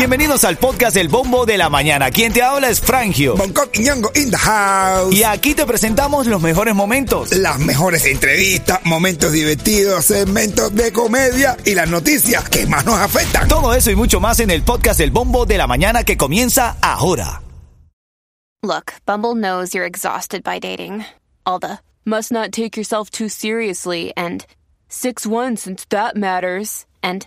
Bienvenidos al podcast El Bombo de la Mañana. Quien te habla es Frangio. Bangkok y Ñongo in the house. Y aquí te presentamos los mejores momentos. Las mejores entrevistas, momentos divertidos, segmentos de comedia y las noticias que más nos afectan. Todo eso y mucho más en el podcast El Bombo de la Mañana que comienza ahora. Look, Bumble knows you're exhausted by dating. All the must not take yourself too seriously and 6 1 since that matters. And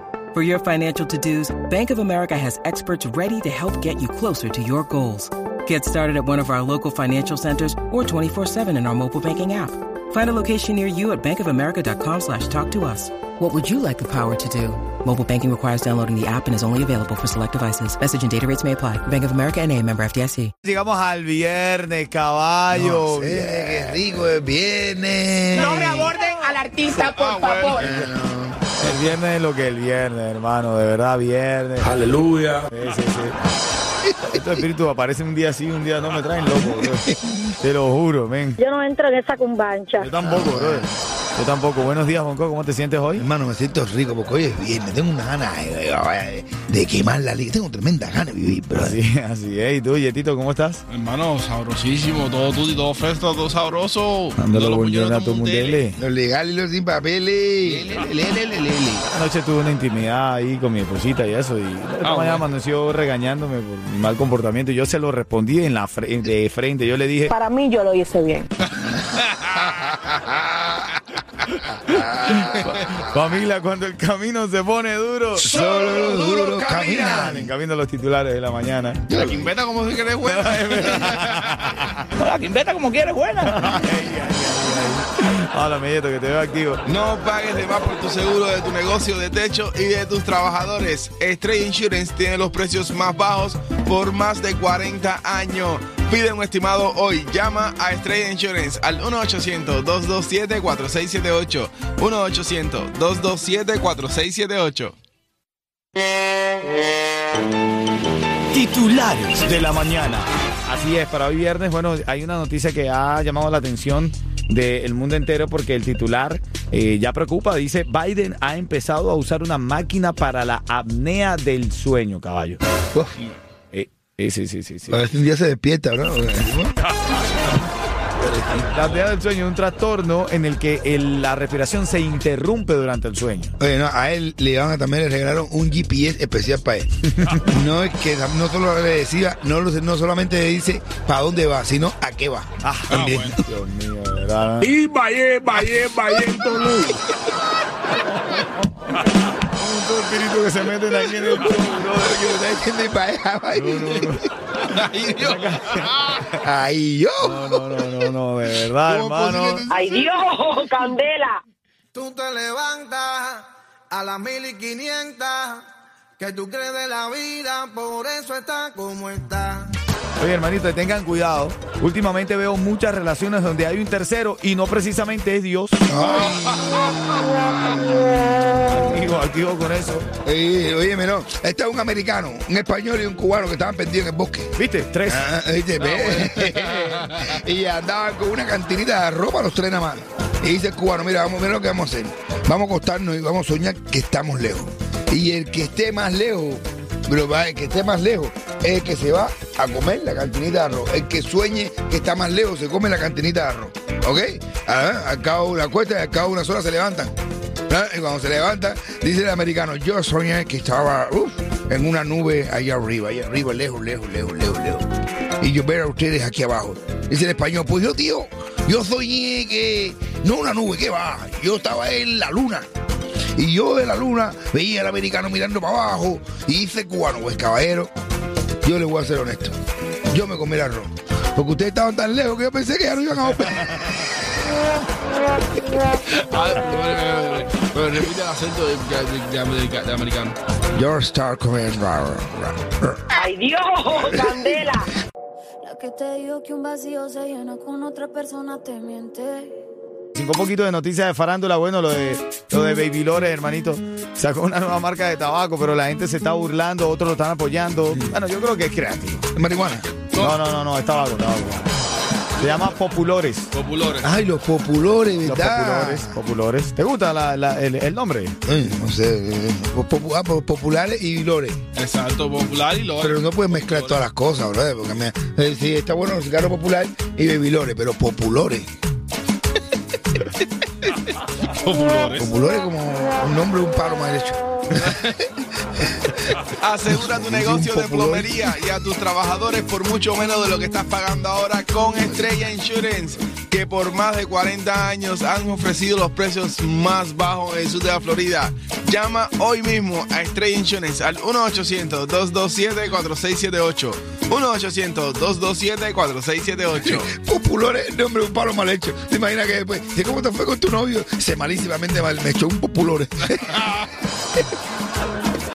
For your financial to-dos, Bank of America has experts ready to help get you closer to your goals. Get started at one of our local financial centers or 24-7 in our mobile banking app. Find a location near you at bankofamerica.com slash talk to us. What would you like the power to do? Mobile banking requires downloading the app and is only available for select devices. Message and data rates may apply. Bank of America and a member FDIC. Llegamos al viernes, caballo. No sé, qué rico eh, es viernes. No me aborden al artista, por ah, favor. El viernes es lo que es el viernes, hermano. De verdad, viernes. Aleluya. Sí, sí, sí. Estos espíritus aparecen un día sí, un día no. Me traen loco, bro. Te lo juro, men. Yo no entro en esa cumbancha. Yo tampoco, bro. Yo tampoco. Buenos días, Juanco. ¿Cómo te sientes hoy? Hermano, me siento rico porque hoy es viernes. Tengo una gana de, de- de quemar la liga. Tengo tremenda gana de vivir, bro. Así, así es. ¿Y tú, Yetito, cómo estás? Hermano, sabrosísimo, todo tutti, todo fresco, todo sabroso. Dándole Los puñones a todo. Lele. Los legales y los sin papeles. Anoche tuve una intimidad ahí con mi esposita y eso. Y esta Ah, mañana amaneció regañándome por mi mal comportamiento. Yo se lo respondí en la fre- de frente. Yo le dije, Para mí yo lo hice bien. familia, cuando el camino se pone duro. Solo los duros Caminan. caminan. En camino los titulares de la mañana. La quimbeta como si querés jugar. La quimbeta como quiere, buena. Hola, Melleto, que te veo activo. No pagues de más por tu seguro de tu negocio de techo y de tus trabajadores. Stray Insurance tiene los precios más bajos por más de 40 años. Pide un estimado hoy. Llama a Stray Insurance al 1-800-227-4678. 1-800-227-4678. Titulares de la mañana. Así es, para hoy viernes, bueno, hay una noticia que ha llamado la atención del mundo entero porque el titular eh, ya preocupa. Dice, Biden ha empezado a usar una máquina para la apnea del sueño, caballo. Uf, Eh, eh, sí, sí, sí, sí. a ver si un día se despierta, bro. La apnea del sueño es un trastorno en el que el- la respiración se interrumpe durante el sueño. Oye, no, a él le van a también le regalaron un GPS especial para él. no es que no solo le decía, no, lo- no solamente le dice para dónde va, sino a qué va. Ah, También. Dios mío, de verdad. Y vaya, vaya, vaya, entonces. Un espíritu que se meten aquí en el No, yo no entiendo y para allá, va. Ay, Dios. Ay, yo. No, no, no, no, no, de verdad, ¿Cómo hermano. posible? ¡Ay, Dios! ¡Candela! Tú te levantas a las mil y quinientas, que tú crees de la vida, por eso está como está. Oye, hermanito, tengan cuidado. Últimamente veo muchas relaciones donde hay un tercero y no precisamente es Dios. Activo, activo con eso. Oye, óyeme, no. Este es un americano, un español y un cubano que estaban perdidos en el bosque. ¿Viste? Tres. Ah, ¿viste? Ve. y andaban con una cantinita de ropa los tres nada más. Y dice el cubano, mira, vamos a ver lo que vamos a hacer. Vamos a acostarnos y vamos a soñar que estamos lejos. Y el que esté más lejos, pero el que esté más lejos es el que se va a comer la cantinita de arroz. El que sueñe que está más lejos se come la cantinita de arroz. ¿Ok? Ah, al cabo de la cuesta y al cabo de una sola se levantan. Ah, Y cuando se levanta, dice el americano, yo soñé que estaba en una nube allá arriba, allá arriba, lejos, lejos, lejos, lejos, lejos. Y yo ver a ustedes aquí abajo. Dice el español, pues yo, tío, yo soñé que, no una nube, ¿qué va? Yo estaba en la luna. Y yo de la luna veía al americano mirando para abajo y dice cubano, pues caballero, yo le voy a ser honesto. Yo me comí el arroz. Porque ustedes estaban tan lejos que yo pensé que ya no iban a volver. Ah, vale, vale, vale. Pero repite el acento de, de- de america- de americano. Your Star Command. ¡Ay, Dios! ¡Candela! La que te dijo que un vacío se llena con otra persona te miente. Cinco poquitos de noticias de farándula. Bueno, lo de, lo de Baby Lore, hermanito. Sacó una nueva marca de tabaco, pero la gente se está burlando, otros lo están apoyando. Bueno, yo creo que es creativo. Marihuana. No, no, no, no, es tabaco, tabaco. Se llama Populores. Populares. Ay, los populores, Los ¿verdad? populores, populores. ¿Te gusta la- la- el, el nombre? Ay, no sé. eh, popu- ah, po- populares y lores. Exacto, popular y lo Pero no puedes mezclar todas las cosas, ¿verdad? Porque me, eh, sí, está bueno el cigarro popular y bebilores, pero populores. populares. Populores como un nombre de un palo mal hecho. Asegura tu negocio de plomería y a tus trabajadores por mucho menos de lo que estás pagando ahora con Estrella Insurance, que por más de 40 años han ofrecido los precios más bajos en el sur de la Florida. Llama hoy mismo a Estrella Insurance al 1-800-227-4678. 1-800-227-4678. Populores, el nombre de un palo mal hecho. ¿Te imaginas que después, ¿cómo te fue con tu novio? Se malísimamente mal, me echó un populores.